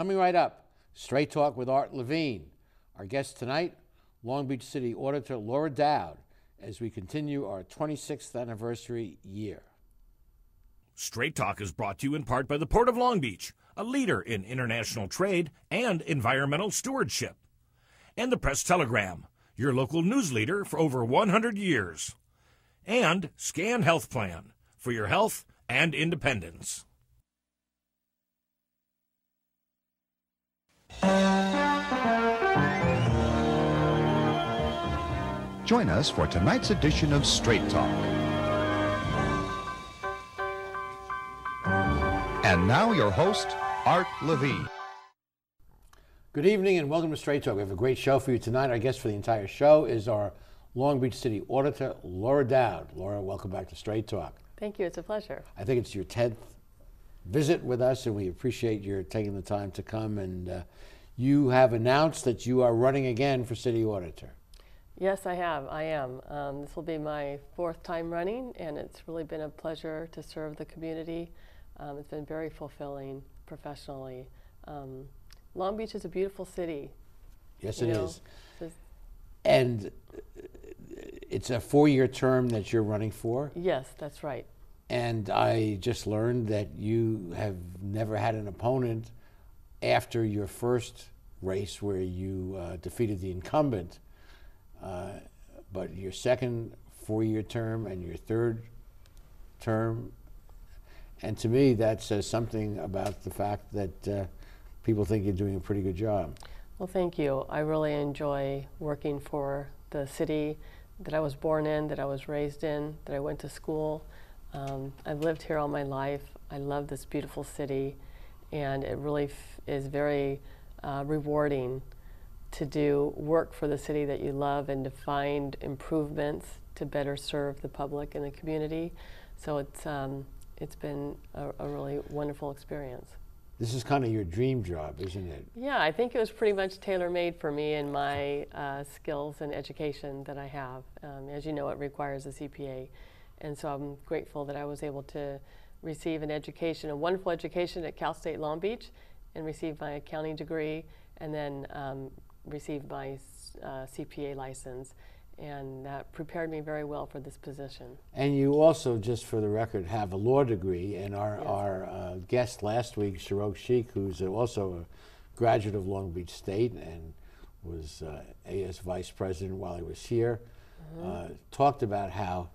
Coming right up, Straight Talk with Art Levine. Our guest tonight, Long Beach City Auditor Laura Doud, as we continue our 26th anniversary year. Straight Talk is brought to you in part by the Port of Long Beach, a leader in international trade and environmental stewardship, and the Press Telegram, your local news leader for over 100 years, and Scan Health Plan for your health and independence. Join us for tonight's edition of Straight Talk. And now, your host, Art Levine. Good evening and welcome to Straight Talk. We have a great show for you tonight. Our guest for the entire show is our Long Beach City Auditor, Laura Doud. Laura, welcome back to Straight Talk. Thank you. It's a pleasure. I think it's your 10th visit with us, and we appreciate your taking the time to come. And uh, you have announced that you are running again for City Auditor. Yes, I have. I am. Um, this will be my fourth time running, and it's really been a pleasure to serve the community. Um, it's been very fulfilling professionally. Um, Long Beach is a beautiful city. Yes, it is. And uh, it's a four year term that you're running for. Yes, that's right. And I just learned that you have never had an opponent after your first race where you uh, defeated the incumbent. Uh, but your second four-year term and your third term, and to me that says something about the fact that uh, people think you're doing a pretty good job. Well, thank you. I really enjoy working for the city that I was born in, that I was raised in, that I went to school. Um, I've lived here all my life. I love this beautiful city, and it really is very uh, rewarding to do work for the city that you love and to find improvements to better serve the public and the community. So it's, um, it's been a, a, really wonderful experience. This is kind of your dream job, isn't it? Yeah, I think it was pretty much tailor-made for me and my uh, skills and education that I have. Um, as you know, it requires a CPA. And so I'm grateful that I was able to receive an education, a wonderful education at Cal State Long Beach, and receive my accounting degree, and then um, received my uh, CPA license, and that prepared me very well for this position. And you also, just for the record, have a law degree. And our, yes. our uh, guest last week, Shirok Sheikh, who's also a graduate of Long Beach State and was uh, AS vice president while he was here, mm-hmm. talked about how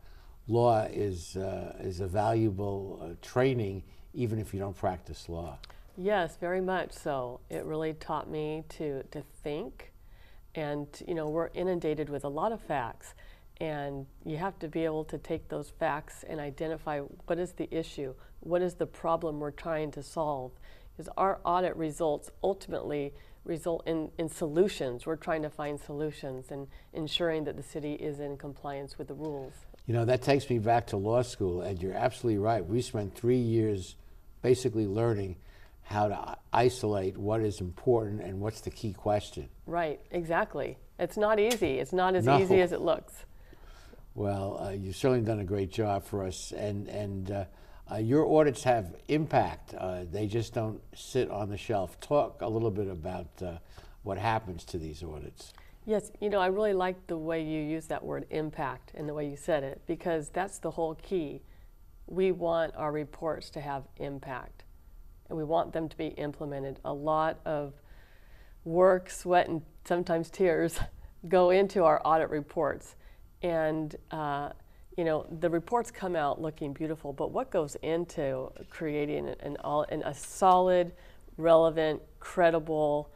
law is, uh, is a valuable uh, training even if you don't practice law. Yes, very much so. It really taught me to, to think. And, you know, we're inundated with a lot of facts. And you have to be able to take those facts and identify what is the issue, what is the problem we're trying to solve. Because our audit results ultimately result in, in solutions. We're trying to find solutions and ensuring that the city is in compliance with the rules. You know, that takes me back to law school, and you're absolutely right. We spent three years basically learning how to isolate what is important and what's the key question. Right, exactly. It's not easy. It's not as no. easy as it looks. Well, uh, you've certainly done a great job for us, and and uh, uh, your audits have impact. Uh, they just don't sit on the shelf. Talk a little bit about uh, what happens to these audits. Yes, you know, I really like the way you use that word impact and the way you said it because that's the whole key. We want our reports to have impact and we want them to be implemented. A lot of work, sweat, and sometimes tears go into our audit reports. And, uh, you know, the reports come out looking beautiful, but what goes into creating an, all, an, a solid, relevant, credible,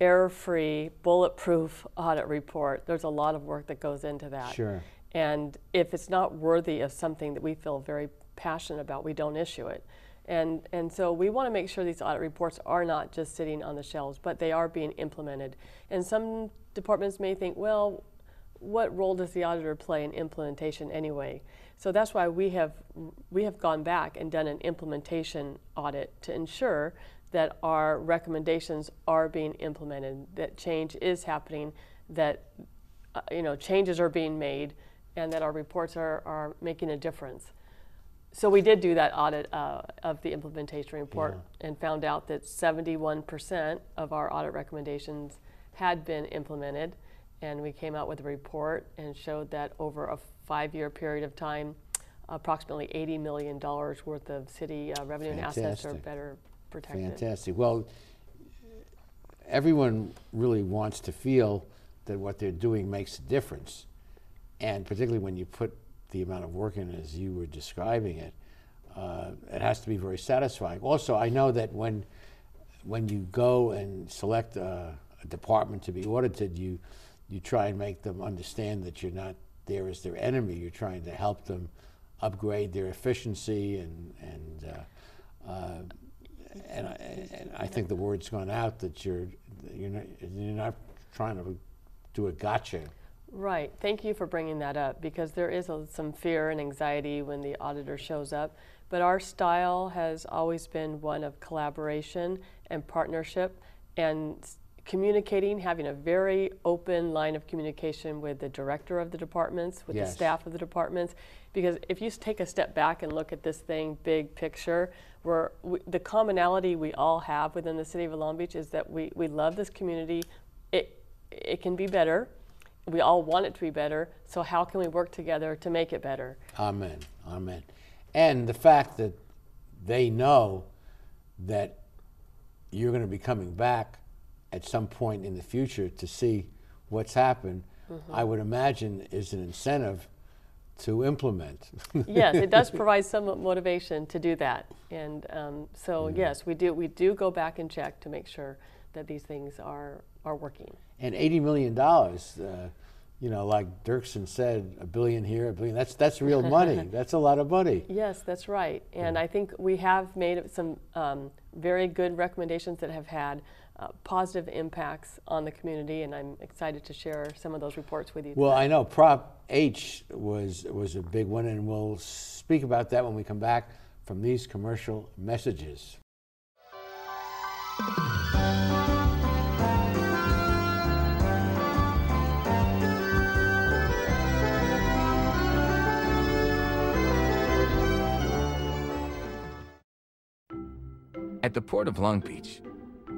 error-free, bulletproof audit report, there's a lot of work that goes into that. Sure. And if it's not worthy of something that we feel very passionate about, we don't issue it. And, and so we want to make sure these audit reports are not just sitting on the shelves, but they are being implemented. And some departments may think, well, what role does the auditor play in implementation anyway? So that's why we have, we have gone back and done an implementation audit to ensure that our recommendations are being implemented, that change is happening, that uh, you know changes are being made, and that our reports are, are making a difference. So we did do that audit uh, of the implementation report and found out that 71% of our audit recommendations had been implemented. And we came out with a report and showed that over a five-year period of time, approximately $80 million worth of city uh, revenue and assets are better protected. Fantastic. Well, everyone really wants to feel that what they're doing makes a difference. And particularly when you put the amount of work in as you were describing it, uh, it has to be very satisfying. Also, I know that when, when you go and select a, a department to be audited, you, you try and make them understand that you're not there as their enemy. You're trying to help them upgrade their efficiency and, and uh, uh, and I, and I think the word's gone out that you're you're not, you're not trying to do a gotcha. Right. Thank you for bringing that up because there is a, some fear and anxiety when the auditor shows up. But our style has always been one of collaboration and partnership and communicating, having a very open line of communication with the director of the departments, with Yes. the staff of the departments. Because if you take a step back and look at this thing big picture, where we, the commonality we all have within the city of Long Beach is that we, we love this community. It, it can be better. We all want it to be better. So how can we work together to make it better? Amen. Amen. And the fact that they know that you're going to be coming back at some point in the future to see what's happened, mm-hmm. I would imagine is an incentive to implement. yes, it does provide some motivation to do that. And um, so Mm-hmm. yes, we do we do go back and check to make sure that these things are are working. and eighty million dollars. Uh, you know, like Dirksen said, a billion here, a billion. That's that's real money. that's a lot of money. Yes, that's right. And I think we have made some um, very good recommendations that have had uh, positive impacts on the community, and I'm excited to share some of those reports with you. Well, today. I know Prop H was was a big one, and we'll speak about that when we come back from these commercial messages. At the Port of Long Beach,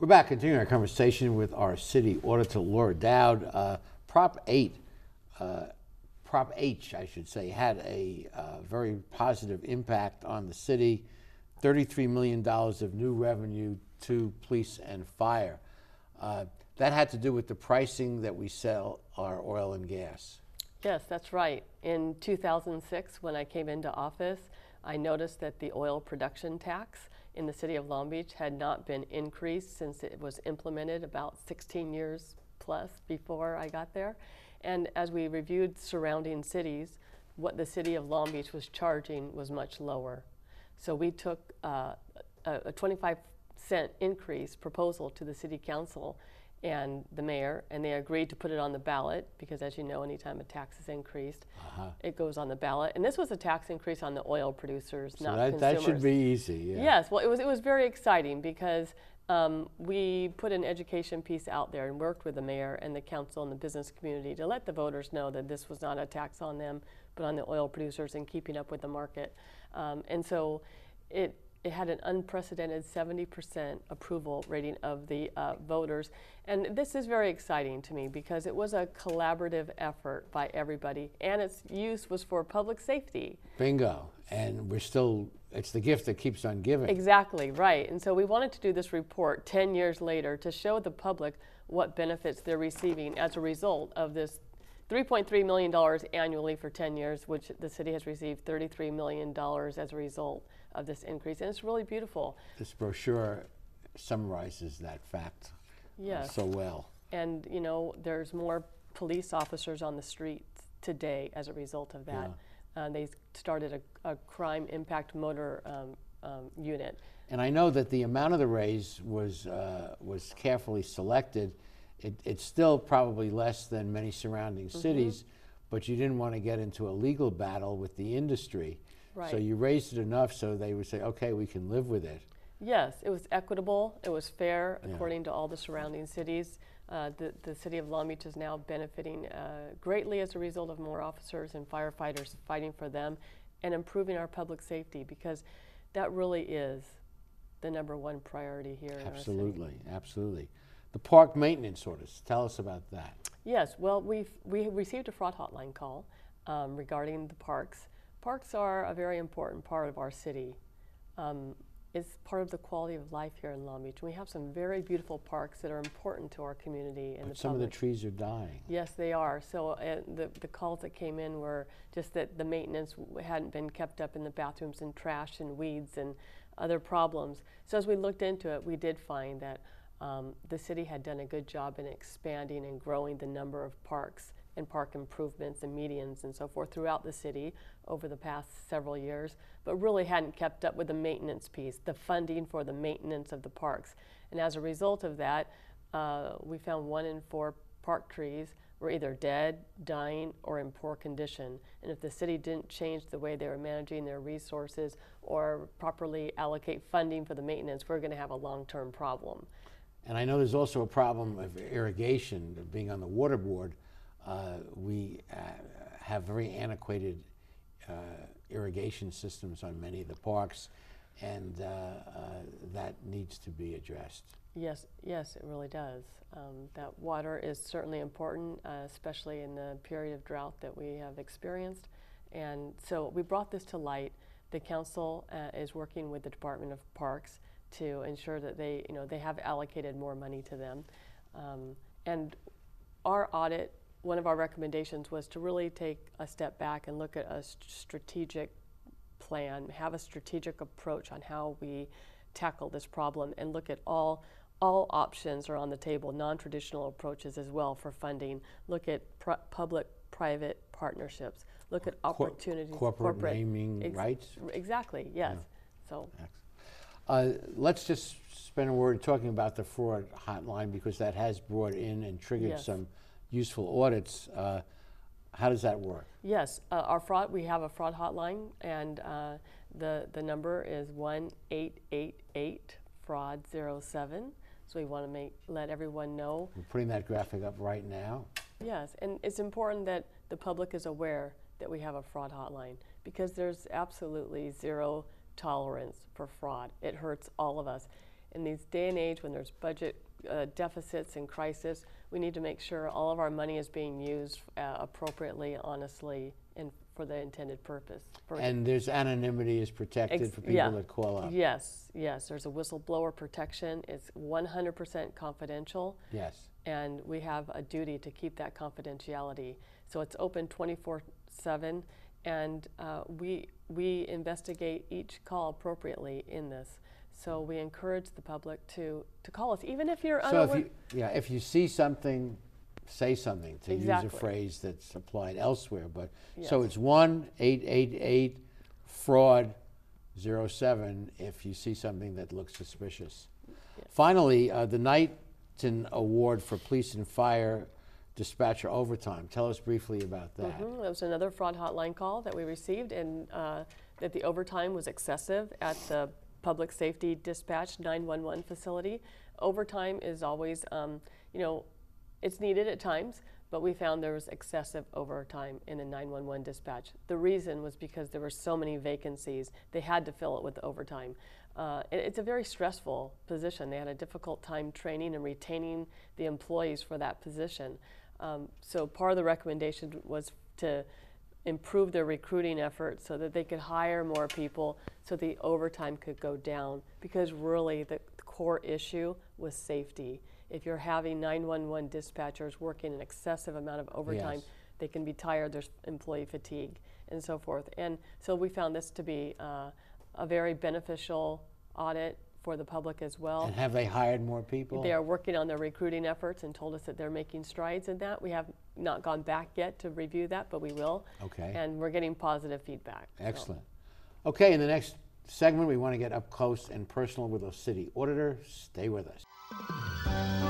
We're back, continuing our conversation with our city auditor, Laura Doud. Uh, Prop 8, uh, Prop H, I should say, had a uh, very positive impact on the city. $33 million of new revenue to police and fire. Uh, that had to do with the pricing that we sell our oil and gas. Yes, that's right. In 2006, when I came into office, I noticed that the oil production tax in the city of Long Beach had not been increased since it was implemented about 16 years plus before I got there. And as we reviewed surrounding cities, what the city of Long Beach was charging was much lower. So we took uh, a, a 25 cent increase proposal to the city council and the mayor, and they agreed to put it on the ballot because, as you know, anytime a tax is increased, it goes on the ballot. And this was a tax increase on the oil producers, So not that, consumers. that should be easy. Yeah. Yes, well, it was, it was very exciting because um, we put an education piece out there and worked with the mayor and the council and the business community to let the voters know that this was not a tax on them, but on the oil producers and keeping up with the market. Um, and so it, it had an unprecedented 70% approval rating of the uh, voters. And this is very exciting to me because it was a collaborative effort by everybody, and its use was for public safety. Bingo. And we're still, it's the gift that keeps on giving. Exactly, right. And so we wanted to do this report 10 years later to show the public what benefits they're receiving as a result of this $3.3 million annually for 10 years, which the city has received $33 million as a result of this increase. And it's really beautiful. This brochure summarizes that fact uh, Yes. so well. And, you know, there's more police officers on the streets today as a result of that. Uh, they started a, a crime impact motor um, um, unit. And I know that the amount of the raise was, uh, was carefully selected. It, it's still probably less than many surrounding Mm-hmm. cities, but you didn't want to get into a legal battle with the industry. So you raised it enough so they would say, okay, we can live with it. Yes, it was equitable, it was fair according to all the surrounding cities. Uh, the, the city of Long Beach is now benefiting uh, greatly as a result of more officers and firefighters fighting for them and improving our public safety because that really is the number one priority here in our city. Absolutely, absolutely. The park maintenance orders, tell us about that. Yes, well, we've we received a fraud hotline call um, regarding the parks. Parks are a very important part of our city. Um, it's part of the quality of life here in Long Beach. We have some very beautiful parks that are important to our community and But the some of the trees are dying. Yes, they are. So uh, the, the calls that came in were just that the maintenance w- hadn't been kept up in the bathrooms and trash and weeds and other problems. So as we looked into it, we did find that um, the city had done a good job in expanding and growing the number of parks and park improvements and medians and so forth throughout the city over the past several years, but really hadn't kept up with the maintenance piece, the funding for the maintenance of the parks. And as a result of that, uh, we found one in four park trees were either dead, dying, or in poor condition. And if the city didn't change the way they were managing their resources or properly allocate funding for the maintenance, we're going to have a long term problem. And I know there's also a problem of irrigation, being on the water board. Uh, we uh, have very antiquated uh, irrigation systems on many of the parks, and uh, uh, that needs to be addressed. Yes, yes, it really does. Um, that water is certainly important, uh, especially in the period of drought that we have experienced. And so we brought this to light. The council is working with the Department of Parks to ensure that they, you know, they have allocated more money to them. Um, and our audit, one of our recommendations was to really take a step back and look at a st- strategic plan, have a strategic approach on how we tackle this problem, and look at all all options are on the table, non-traditional approaches as well for funding. Look at pr- public-private partnerships. Look at Cor- opportunities. corporate naming rights? Exactly. Yes. So Uh, let's just spend a word talking about the fraud hotline because that has brought in and triggered Yes. some useful audits. Uh, how does that work? Yes, uh, our fraud, we have a fraud hotline, and uh, the, the number is one eight eight eight fraud 07. So we want to make let everyone know. We're putting that graphic up right now. Yes, and it's important that the public is aware that we have a fraud hotline because there's absolutely zero tolerance for fraud. It hurts all of us. In these day and age when there's budget uh, deficits and crisis, we need to make sure all of our money is being used uh, appropriately, honestly, and for the intended purpose. And there's anonymity is protected Ex- for people yeah. that call up. Yes, yes. There's a whistleblower protection. It's 100% confidential Yes. and we have a duty to keep that confidentiality. So it's open 24/7, and uh, we we investigate each call appropriately in this. So we encourage the public to, to call us, even if you're So unaware. if you, yeah, if you see something, say something, to use a phrase that's applied elsewhere, but, so Yes. it's one eight eight eight fraud zero seven if you see something that looks suspicious. Finally, uh, the Knighton Award for Police and Fire Dispatcher Overtime. Tell us briefly about that. Mhm, That was another fraud hotline call that we received, and uh, that the overtime was excessive at the Public Safety Dispatch 911 facility. Overtime is always, um, you know, it's needed at times, but we found there was excessive overtime in the 911 dispatch. The reason was because there were so many vacancies, they had to fill it with overtime. Uh, it- it's a very stressful position. They had a difficult time training and retaining the employees for that position. Um, so part of the recommendation was to improve their recruiting efforts so that they could hire more people so the overtime could go down because really the core issue was safety. If you're having 911 dispatchers working an excessive amount of overtime, Yes. they can be tired, there's employee fatigue and so forth. And so we found this to be uh, a very beneficial audit for the public as well. And have they hired more people? They are working on their recruiting efforts and told us that they're making strides in that. We have not gone back yet to review that, but we will. Okay. And we're getting positive feedback. so. Excellent. Okay, in the next segment, we want to get up close and personal with the city auditor. Stay with us.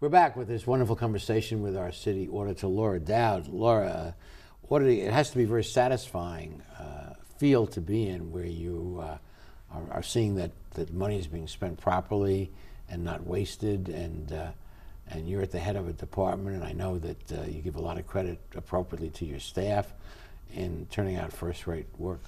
We're back with this wonderful conversation with our city auditor, Laura Doud. Laura, auditing, it has to be a very satisfying uh, to be in where you uh, are, are seeing that, that money is being spent properly and not wasted, and, uh, and you're at the head of a department, and I know that uh, you give a lot of credit appropriately to your staff in turning out first-rate work.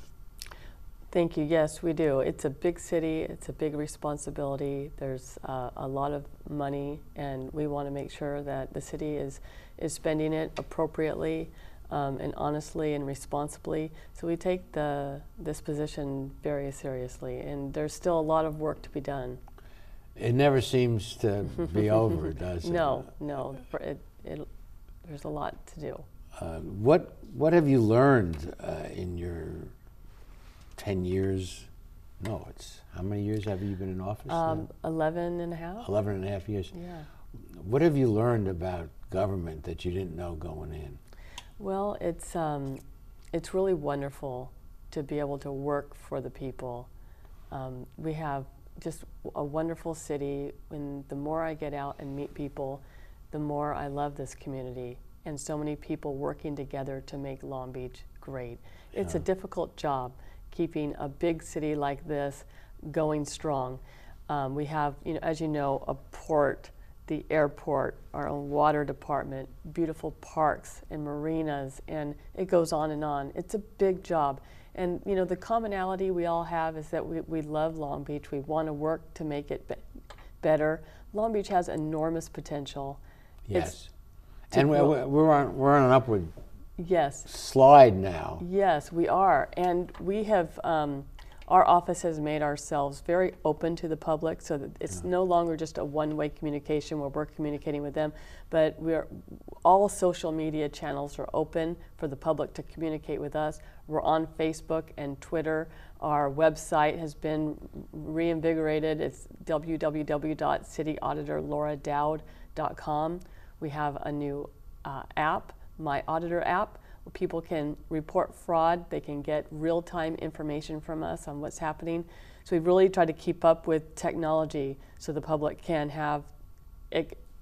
Thank you. Yes, we do. It's a big city. It's a big responsibility. There's uh, a lot of money, and we want to make sure that the city is is spending it appropriately um, and honestly and responsibly. So we take the this position very seriously, and there's still a lot of work to be done. It never seems to be over, does it? No, no. It, it, there's a lot to do. Uh, what what have you learned uh, in your ten years? No, it's how many years have you been in office? now? Um, 11 and a half? 11 and a half years. Yeah. What have you learned about government that you didn't know going in? Well, it's um, it's really wonderful to be able to work for the people. Um, we have just a wonderful city. And the more I get out and meet people, the more I love this community and so many people working together to make Long Beach great. It's a difficult job keeping a big city like this going strong. Um, we have, you know, as you know, a port, the airport, our own water department, beautiful parks and marinas, and it goes on and on. It's a big job. And, you know, the commonality we all have is that we, we love Long Beach. We want to work to make it be- better. Long Beach has enormous potential. Yes. to And we're- we're on, we're on an upward Yes. slide now. Yes, we are. And we have, um, our office has made ourselves very open to the public so that it's no longer just a one way communication where we're communicating with them, but we're, all social media channels are open for the public to communicate with us. We're on Facebook and Twitter. Our website has been reinvigorated. It's www.cityauditorlauradoud.com. We have a new uh, app, My Auditor app, where people can report fraud. They can get real time information from us on what's happening. So we've really tried to keep up with technology so the public can have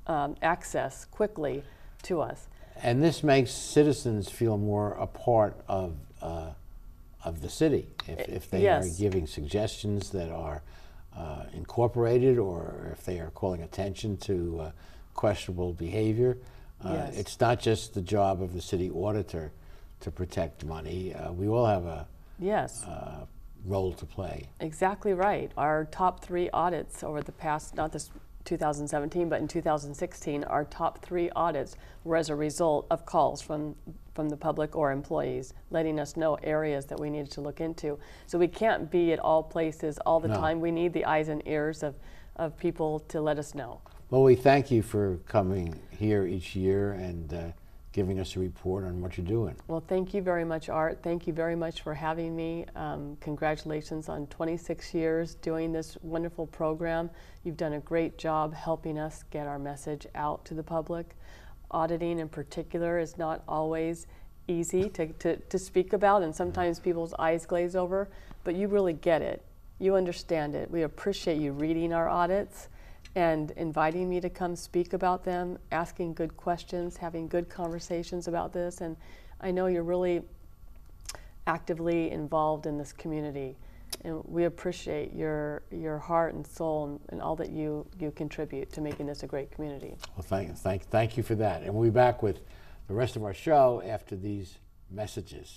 um, access quickly to us. And this makes citizens feel more a part of, uh, of the city. If, if they yes. are giving suggestions that are uh, incorporated or if they are calling attention to uh, questionable behavior, Yes. it's not just the job of the city auditor to protect money. Uh, we all have a Yes. uh, role to play. Exactly right. Our top three audits over the past, not this 2017, but in 2016, our top three audits were as a result of calls from, from the public or employees letting us know areas that we needed to look into. So we can't be at all places all the No. time. We need the eyes and ears of, of people to let us know. Well, we thank you for coming here each year and uh, giving us a report on what you're doing. Well, thank you very much, Art. Thank you very much for having me. Um, congratulations on 26 years doing this wonderful program. You've done a great job helping us get our message out to the public. Auditing, in particular, is not always easy to, to, to speak about, and sometimes people's eyes glaze over, but you really get it. You understand it. We appreciate you reading our audits and inviting me to come speak about them, asking good questions, having good conversations about this. And I know you're really actively involved in this community. And we appreciate your, your heart and soul and, and all that you, you contribute to making this a great community. Well, thank, thank, thank you for that. And we'll be back with the rest of our show after these messages.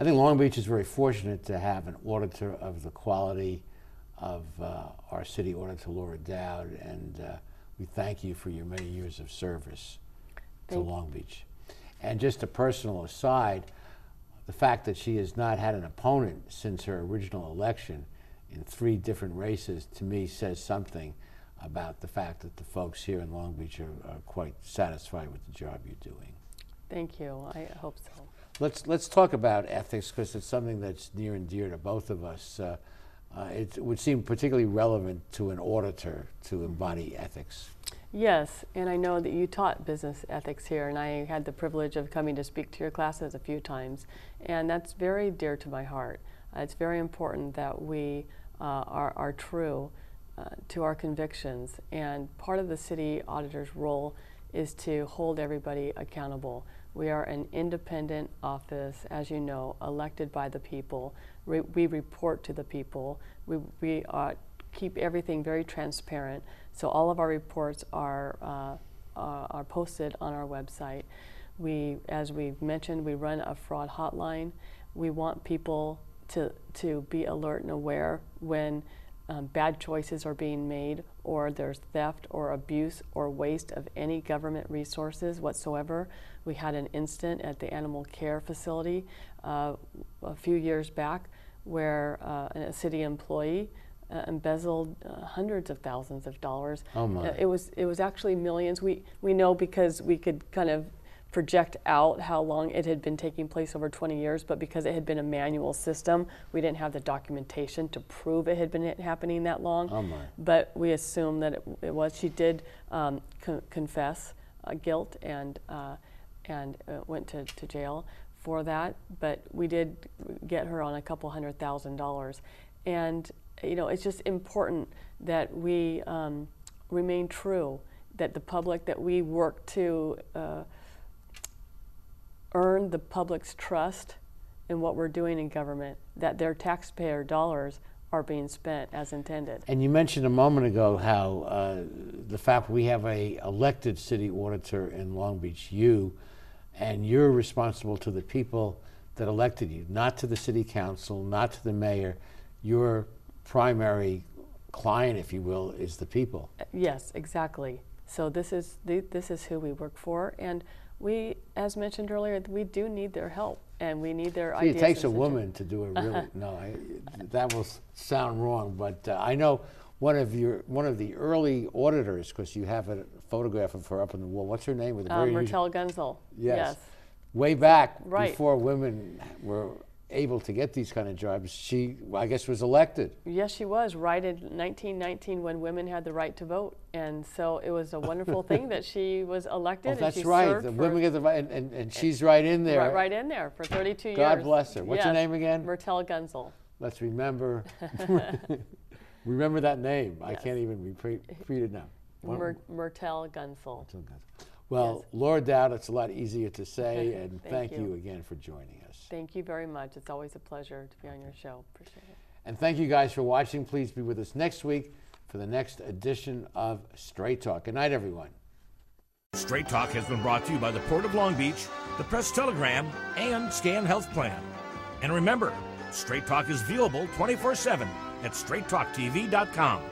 I think Long Beach is very fortunate to have an auditor of the quality of uh, our city auditor, Laura Doud, and uh, we thank you for your many years of service to Thank you. Long Beach. And just a personal aside, the fact that she has not had an opponent since her original election in three different races to me says something about the fact that the folks here in Long Beach are, are quite satisfied with the job you're doing. Thank you. I hope so. Let's let's talk about ethics because it's something that's near and dear to both of us. Uh, uh, it would seem particularly relevant to an auditor to embody ethics. Yes, and I know that you taught business ethics here, and I had the privilege of coming to speak to your classes a few times, and that's very dear to my heart. Uh, it's very important that we uh, are, are true uh, to our convictions, and part of the city auditor's role is to hold everybody accountable. We are an independent office, as you know, elected by the people. Re we report to the people. We, we uh, keep everything very transparent. So all of our reports are, uh, uh, are posted on our website. We, as we've mentioned, we run a fraud hotline. We want people to, to be alert and aware when um, bad choices are being made or there's theft or abuse or waste of any government resources whatsoever. We had an incident at the animal care facility uh, a few years back where uh, a city employee uh, embezzled uh, hundreds of thousands of dollars. Oh my. Uh, it was it was actually millions. We we know because we could kind of project out how long it had been taking place over 20 years, but because it had been a manual system, we didn't have the documentation to prove it had been happening that long. Oh my. But we assume that it, it was. She did um, co confess uh, guilt and uh, and uh, went to, to jail for that. But we did get her on a couple hundred thousand dollars, and you know it's just important that we um, remain true, that the public that we work to uh, earn the public's trust in what we're doing in government, that their taxpayer dollars are being spent as intended. And you mentioned a moment ago how uh, the fact we have a elected city auditor in Long Beach, you, and you're responsible to the people that elected you, not to the city council, not to the mayor. Your primary client, if you will, is the people. Yes, exactly. So this is the, this is who we work for, and we, as mentioned earlier, we do need their help and we need their See, ideas. it takes a woman to do it really. no, I, that will sound wrong, but uh, I know one of your one of the early auditors because you have a photograph of her up on the wall. What's her name? With a Uh, very Myrtle Gunzel. Yes. Yes. Way back Right. before women were able to get these kind of jobs, she I guess was elected. Yes, she was right in 1919 when women had the right to vote, and so it was a wonderful thing that she was elected. Oh, and that's she right. The women get the right, and, and, and she's right in there. Right, right in there for 32 years. God bless her. What's her name again? Myrtle Gunzel. Let's remember remember that name. I can't even repeat, repeat it now. What- Mer- Myrtle Gunzel. Well, Lord, Doud, it's a lot easier to say, and Thank thank, you. you. again for joining. Thank you very much. It's always a pleasure to be on your show. Appreciate it. And thank you guys for watching. Please be with us next week for the next edition of Straight Talk. Good night, everyone. Straight Talk has been brought to you by the Port of Long Beach, the Press Telegram, and Scan Health Plan. And remember, Straight Talk is viewable 24 7 at straighttalktv.com.